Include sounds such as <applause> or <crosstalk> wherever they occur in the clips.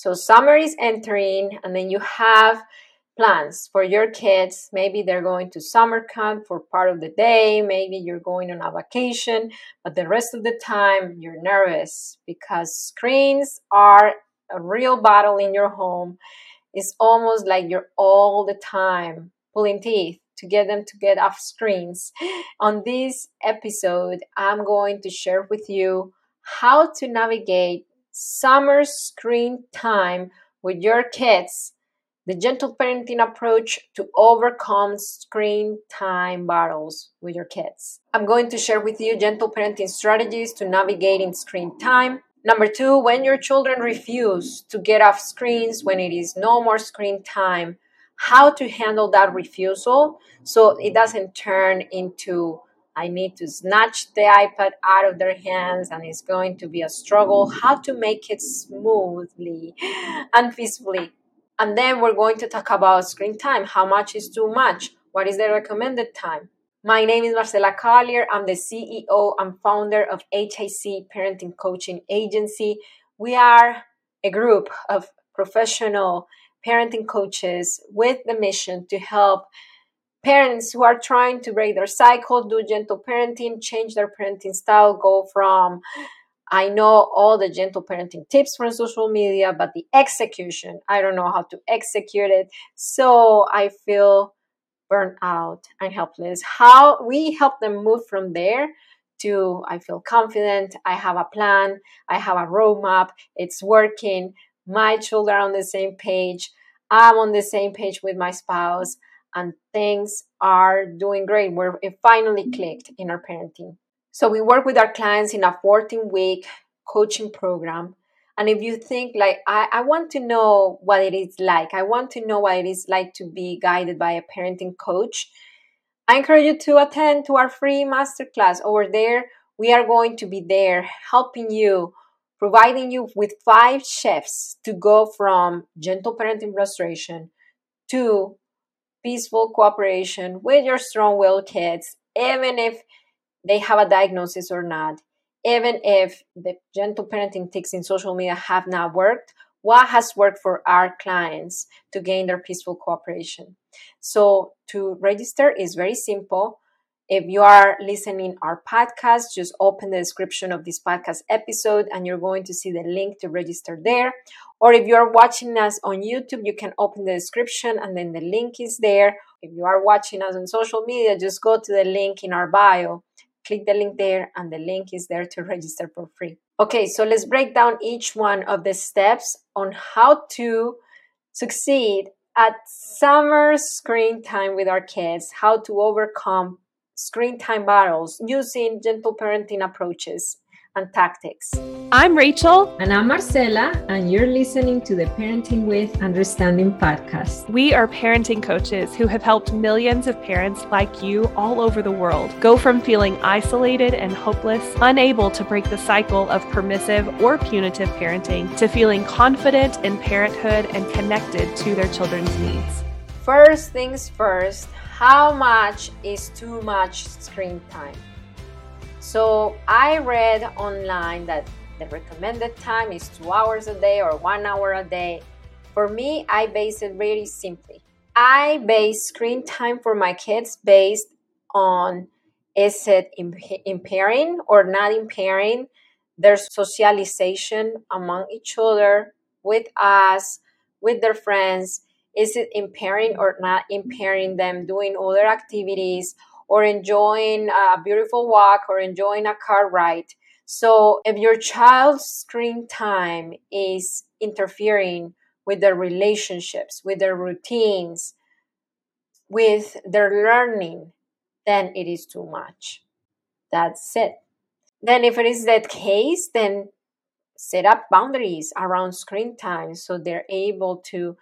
So summer is entering, and then you have plans for your kids. Maybe they're going to summer camp for part of the day, maybe you're going on a vacation, but the rest of the time you're nervous because screens are a real battle in your home. It's almost like you're all the time pulling teeth to get them to get off screens. <gasps> On this episode, I'm going to share with you how to navigate summer screen time with your kids, the gentle parenting approach to overcome screen time battles with your kids. I'm going to share with you gentle parenting strategies to navigating screen time. Number two, when your children refuse to get off screens when it is no more screen time, how to handle that refusal so it doesn't turn into I need to snatch the iPad out of their hands and it's going to be a struggle. How to make it smoothly <gasps> and peacefully. And then we're going to talk about screen time. How much is too much? What is the recommended time? My name is Marcela Collier. I'm the CEO and founder of HIC Parenting Coaching Agency. We are a group of professional parenting coaches with the mission to help parents who are trying to break their cycle, do gentle parenting, change their parenting style, go from I know all the gentle parenting tips from social media, but the execution, I don't know how to execute it. So I feel burnt out and helpless. How we help them move from there to I feel confident, I have a plan, I have a roadmap, it's working, my children are on the same page, I'm on the same page with my spouse, and things are doing great. We're it finally mm-hmm. clicked in our parenting. So we work with our clients in a 14 week coaching program. And if you think like I, I want to know what it is like, I want to know what it is like to be guided by a parenting coach, I encourage you to attend to our free masterclass over there. We are going to be there helping you providing you with five shifts to go from gentle parenting frustration to peaceful cooperation with your strong willed kids, even if they have a diagnosis or not, even if the gentle parenting tips in social media have not worked, what has worked for our clients to gain their peaceful cooperation. So to register is very simple. If you are listening our podcast, just open the description of this podcast episode and you're going to see the link to register there. Or if you are watching us on YouTube, you can open the description and then the link is there. If you are watching us on social media, just go to the link in our bio, click the link there, and the link is there to register for free. Okay, so let's break down each one of the steps on how to succeed at summer screen time with our kids, how to overcome screen time battles using gentle parenting approaches and tactics. I'm Rachel. And I'm Marcela, and you're listening to the Parenting with Understanding podcast. We are parenting coaches who have helped millions of parents like you all over the world go from feeling isolated and hopeless, unable to break the cycle of permissive or punitive parenting, to feeling confident in parenthood and connected to their children's needs. First things first, how much is too much screen time? So I read online that the recommended time is two hours a day or one hour a day. For me, I base it really simply. I base screen time for my kids based on is it impairing or not impairing their socialization among each other, with us, with their friends, is it impairing or not impairing them doing other activities or enjoying a beautiful walk or enjoying a car ride? So, if your child's screen time is interfering with their relationships, with their routines, with their learning, then it is too much. That's it. Then, if it is that case, then set up boundaries around screen time so they're able to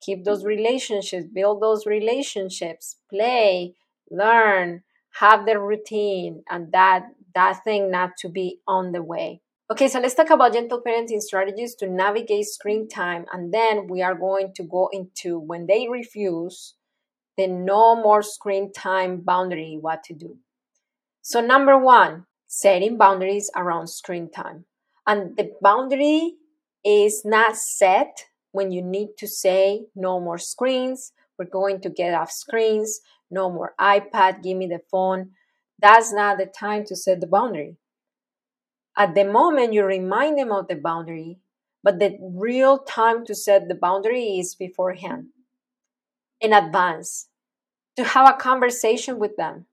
keep those relationships, build those relationships, play, learn, have the routine, and that that thing not to be on the way. Okay, so let's talk about gentle parenting strategies to navigate screen time, and then we are going to go into when they refuse the no more screen time boundary, what to do. So, number one, setting boundaries around screen time. And the boundary is not set when you need to say no more screens, we're going to get off screens, no more iPad, give me the phone. That's not the time to set the boundary. At the moment, you remind them of the boundary, but the real time to set the boundary is beforehand, in advance, to have a conversation with them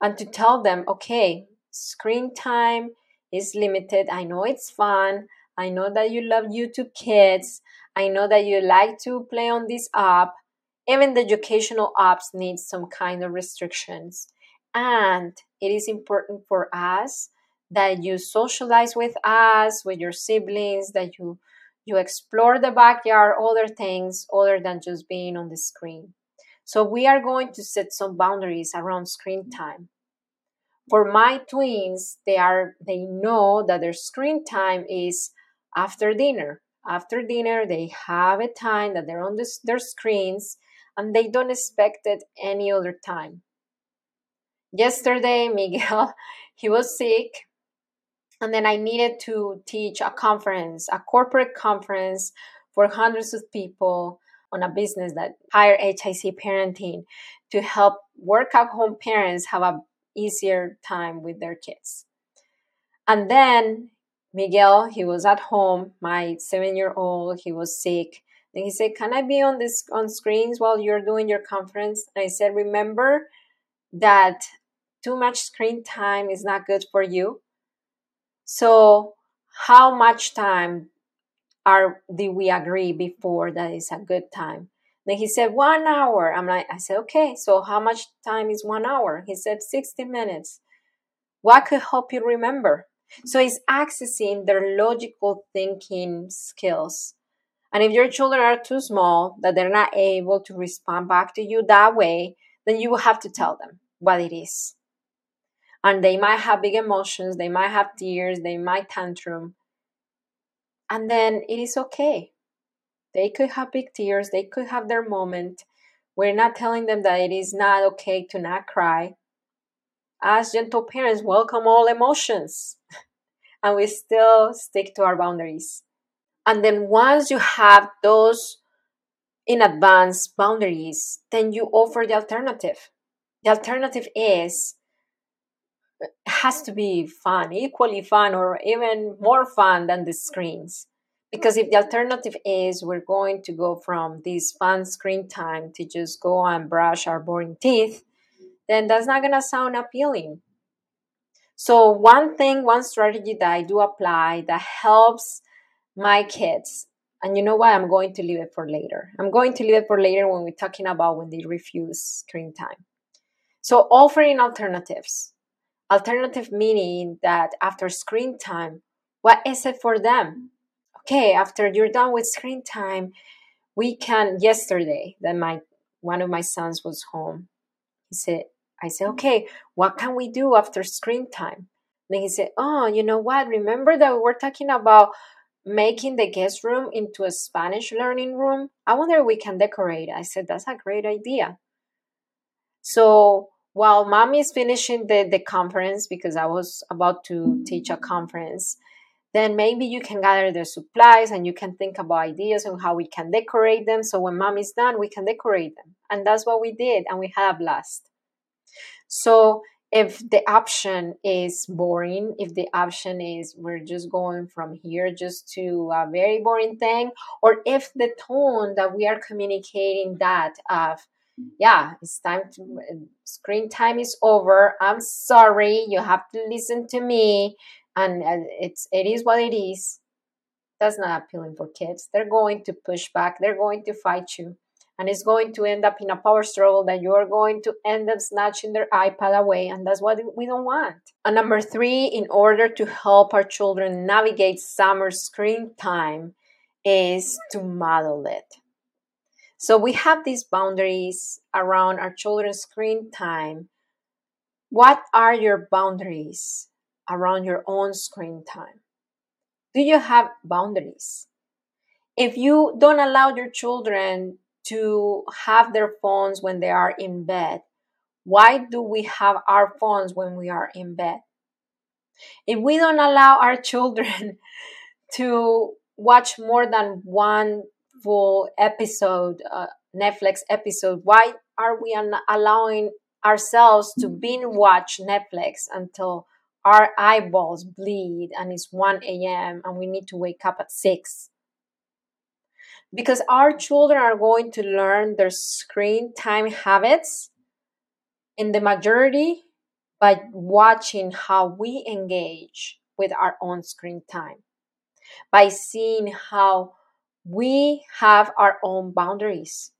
and to tell them, okay, screen time is limited. I know it's fun. I know that you love YouTube Kids. I know that you like to play on this app. Even the educational apps need some kind of restrictions. And it is important for us that you socialize with us, with your siblings, that you you explore the backyard, other things other than just being on the screen. So we are going to set some boundaries around screen time. For my twins, they are they know that their screen time is after dinner. After dinner, they have a time that they're on their screens and they don't expect it any other time. Yesterday, Miguel, <laughs> he was sick and then I needed to teach a conference, a corporate conference for hundreds of people on a business that hire HIC parenting to help work at home parents have a easier time with their kids. And then Miguel, he was at home, my seven year old, he was sick. And he said, Can I be on this on screens while you're doing your conference? And I said, Remember that too much screen time is not good for you. So, how much time are did we agree before that is a good time? Then he said one hour. I'm like, I said, okay. So how much time is one hour? He said 60 minutes. What could help you remember? So it's accessing their logical thinking skills. And if your children are too small that they're not able to respond back to you that way, then you will have to tell them what it is and they might have big emotions, they might have tears, they might tantrum. And then it is okay. They could have big tears, they could have their moment. We're not telling them that it is not okay to not cry. As gentle parents, welcome all emotions. <laughs> and we still stick to our boundaries. And then once you have those in advance boundaries, then you offer the alternative. The alternative is uh, has to be fun, equally fun, or even more fun than the screens. Because if the alternative is we're going to go from this fun screen time to just go and brush our boring teeth, then that's not going to sound appealing. So, one thing, one strategy that I do apply that helps my kids, and you know what? I'm going to leave it for later. I'm going to leave it for later when we're talking about when they refuse screen time. So, offering alternatives Alternative meaning that after screen time, what is it for them? Okay, after you're done with screen time, we can yesterday that my one of my sons was home. He said, I said, okay, what can we do after screen time? Then he said, Oh, you know what? Remember that we were talking about making the guest room into a Spanish learning room? I wonder if we can decorate. I said, That's a great idea. So while mommy is finishing the, the conference because I was about to teach a conference, then maybe you can gather the supplies and you can think about ideas on how we can decorate them. So when mommy's done, we can decorate them. And that's what we did, and we had a blast. So if the option is boring, if the option is we're just going from here just to a very boring thing, or if the tone that we are communicating that of yeah, it's time to screen time is over. I'm sorry, you have to listen to me, and uh, it's it is what it is. That's not appealing for kids. They're going to push back. They're going to fight you, and it's going to end up in a power struggle that you are going to end up snatching their iPad away, and that's what we don't want. And number three, in order to help our children navigate summer screen time, is to model it so we have these boundaries around our children's screen time. What are your boundaries around your own screen time? Do you have boundaries? If you don't allow your children to have their phones when they are in bed, why do we have our phones when we are in bed? If we don't allow our children <laughs> to watch more than one full episode, uh, Netflix episode? Why are we un- allowing ourselves to binge watch Netflix until our eyeballs bleed and it's 1 a.m. and we need to wake up at 6? Because our children are going to learn their screen time habits in the majority by watching how we engage with our own screen time, by seeing how we have our own boundaries.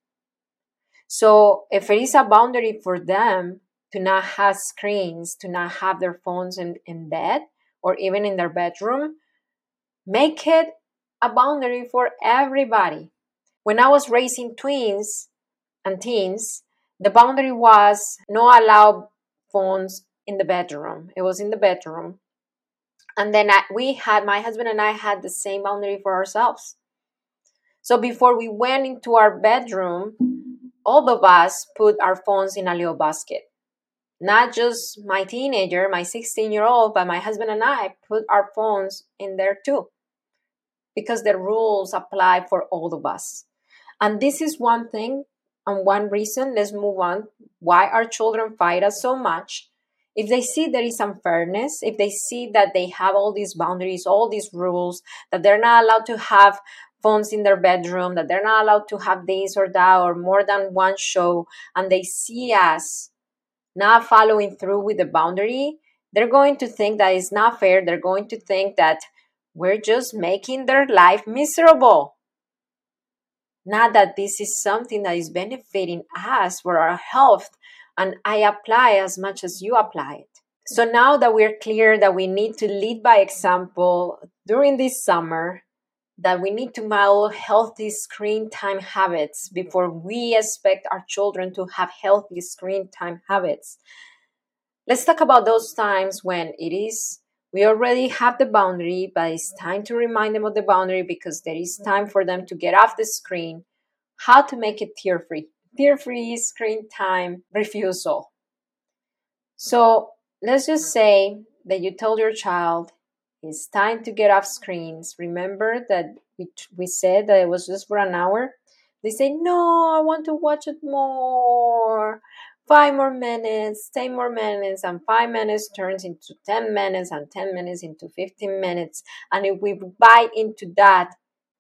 So if it is a boundary for them to not have screens, to not have their phones in, in bed or even in their bedroom, make it a boundary for everybody. When I was raising twins and teens, the boundary was no allow phones in the bedroom. It was in the bedroom. And then I, we had, my husband and I had the same boundary for ourselves. So before we went into our bedroom, all of us put our phones in a little basket. Not just my teenager, my 16 year old, but my husband and I put our phones in there too. Because the rules apply for all of us. And this is one thing and one reason, let's move on, why our children fight us so much. If they see there is unfairness, if they see that they have all these boundaries, all these rules, that they're not allowed to have phones in their bedroom, that they're not allowed to have this or that or more than one show, and they see us not following through with the boundary, they're going to think that it's not fair. They're going to think that we're just making their life miserable. Not that this is something that is benefiting us for our health, and I apply as much as you apply it. So now that we're clear that we need to lead by example during this summer, that we need to model healthy screen time habits before we expect our children to have healthy screen time habits. Let's talk about those times when it is we already have the boundary, but it's time to remind them of the boundary because there is time for them to get off the screen. How to make it tear free. Tear free screen time refusal. So let's just say that you told your child it's time to get off screens. Remember that we, we said that it was just for an hour? They say, No, I want to watch it more five more minutes, 10 more minutes, and five minutes turns into 10 minutes, and 10 minutes into 15 minutes. And if we bite into that,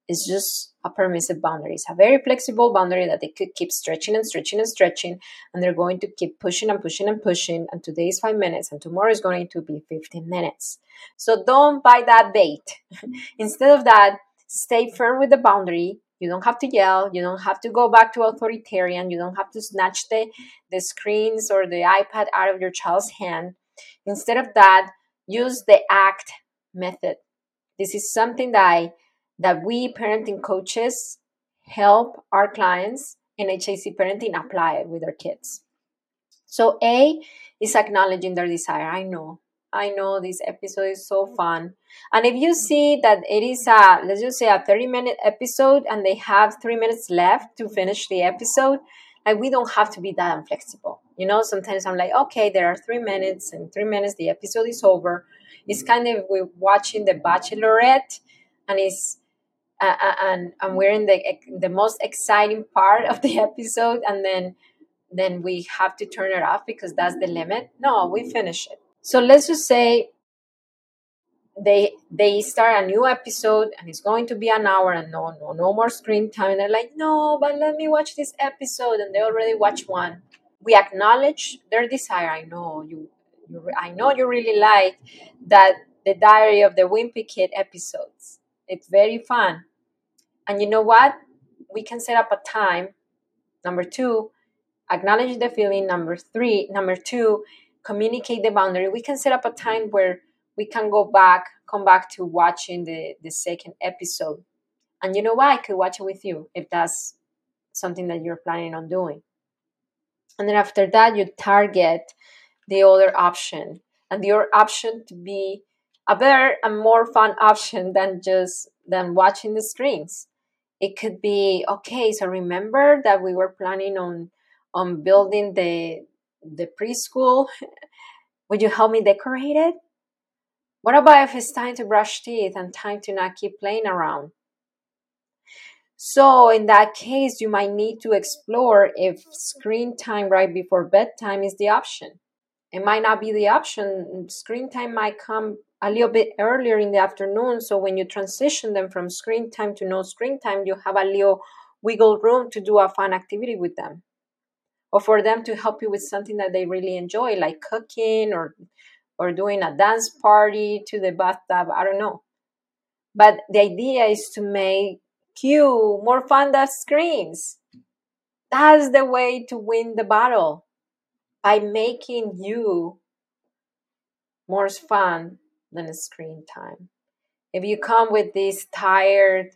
it's just a permissive boundary. It's a very flexible boundary that they could keep stretching and stretching and stretching, and they're going to keep pushing and pushing and pushing. And today is five minutes, and tomorrow is going to be 15 minutes. So don't buy that bait. <laughs> Instead of that, stay firm with the boundary you don't have to yell. You don't have to go back to authoritarian. You don't have to snatch the, the screens or the iPad out of your child's hand. Instead of that, use the ACT method. This is something that I, that we parenting coaches help our clients in HIC parenting apply it with their kids. So A is acknowledging their desire. I know I know this episode is so fun. And if you see that it is a, let's just say a 30 minute episode and they have three minutes left to finish the episode, like we don't have to be that inflexible. You know, sometimes I'm like, okay, there are three minutes and three minutes, the episode is over. It's kind of we're watching The Bachelorette and it's, uh, and, and we're in the, the most exciting part of the <laughs> episode and then then we have to turn it off because that's the limit. No, we finish it so let's just say they they start a new episode and it's going to be an hour and no no no more screen time. And they're like no but let me watch this episode. And they already watch one. We acknowledge their desire. I know you, you i know you really like that the diary of the wimpy kid episodes. It's very fun. And you know what? We can set up a time. Number two acknowledge the feeling. Number three number two communicate the boundary, we can set up a time where we can go back, come back to watching the, the second episode. And you know what? I could watch it with you if that's something that you're planning on doing. And then after that, you target the other option. And your option to be a better and more fun <laughs> option than just than watching the screens. It could be okay, so remember that we were planning on on building the the preschool. <laughs> Would you help me decorate it? What about if it's time to brush teeth and time to not keep playing around? So, in that case, you might need to explore if screen time right before bedtime is the option. It might not be the option. Screen time might come a little bit earlier in the afternoon. So, when you transition them from screen time to no screen time, you have a little wiggle room to do a fun activity with them or for them to help you with something that they really enjoy like cooking or or doing a dance party to the bathtub i don't know. But the idea is to make you more fun than screens. That's the way to win the battle by making you more fun than screen time. If you come with this tired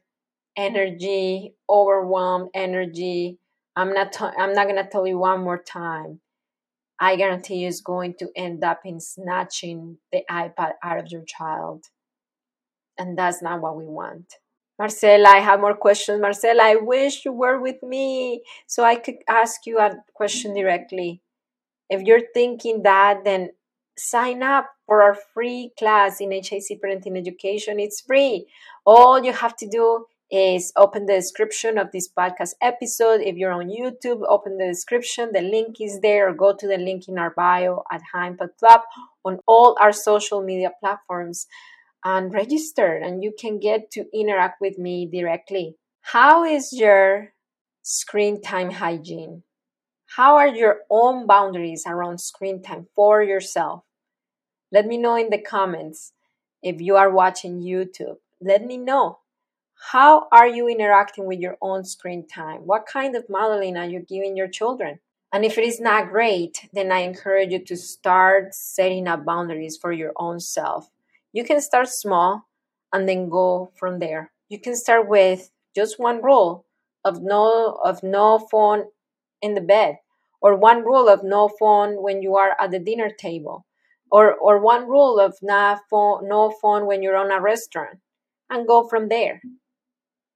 energy overwhelmed energy I'm not I'm not gonna tell you one more time. I guarantee you it's going to end up in snatching the iPad out of your child. And that's not what we want. Marcela, I have more questions. Marcela, I wish you were with me so I could ask you a question directly. If you're thinking that, then sign up for our free class in HIC Parenting Education. It's free. All you have to do is open the description of this podcast episode. If you're on YouTube, open the description. The link is there, or go to the link in our bio at Heimpad Club on all our social media platforms and register, and you can get to interact with me directly. How is your screen time hygiene? How are your own boundaries around screen time for yourself? Let me know in the comments if you are watching YouTube. Let me know how are you interacting with your own screen time? What kind of modeling are you giving your children? And if it is not great, then I encourage you to start setting up boundaries for your own self. You can start small and then go from there. You can start with just one rule of no of no phone in the bed or one rule of no phone when you are at the dinner table or or one rule of not phone, no phone when you're on a restaurant and go from there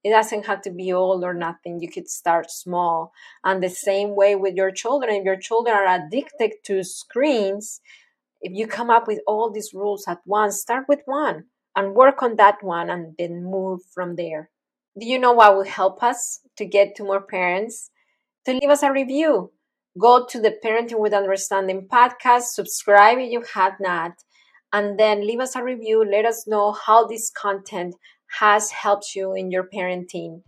it doesn't have to be all or nothing. You could start small. And the same way with your children. If your children are addicted to screens, if you come up with all these rules at once, start with one and work on that one and then move from there. Do you know what will help us to get to more parents? To leave us a review. Go to the Parenting with Understanding podcast, subscribe if you have not, and then leave us a review. Let us know how this content has helped you in your parenting.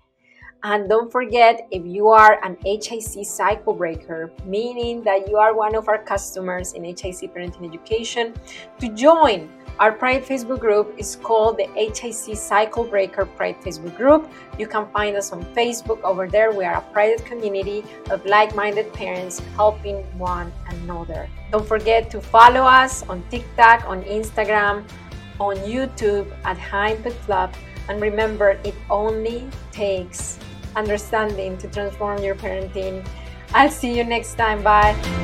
And don't forget, if you are an HIC cycle breaker, meaning that you are one of our customers in HIC Parenting Education, to join our private Facebook group is called the HIC Cycle Breaker Private Facebook Group. You can find us on Facebook. Over there, we are a private community of like minded parents helping one another. Don't forget to follow us on TikTok, on Instagram, on YouTube at Heimpad Club and remember, it only takes understanding to transform your parenting. I'll see you next time. Bye.